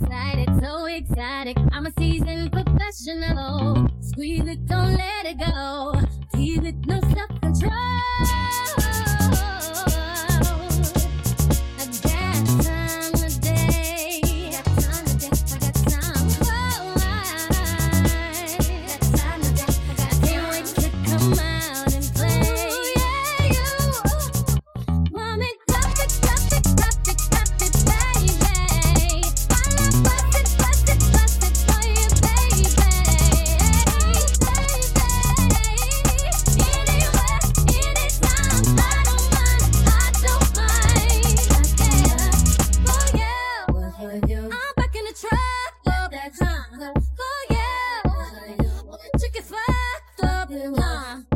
excited, so exotic. I'm a seasoned professional. Squeeze it, don't let it go. Tease it, no self. up.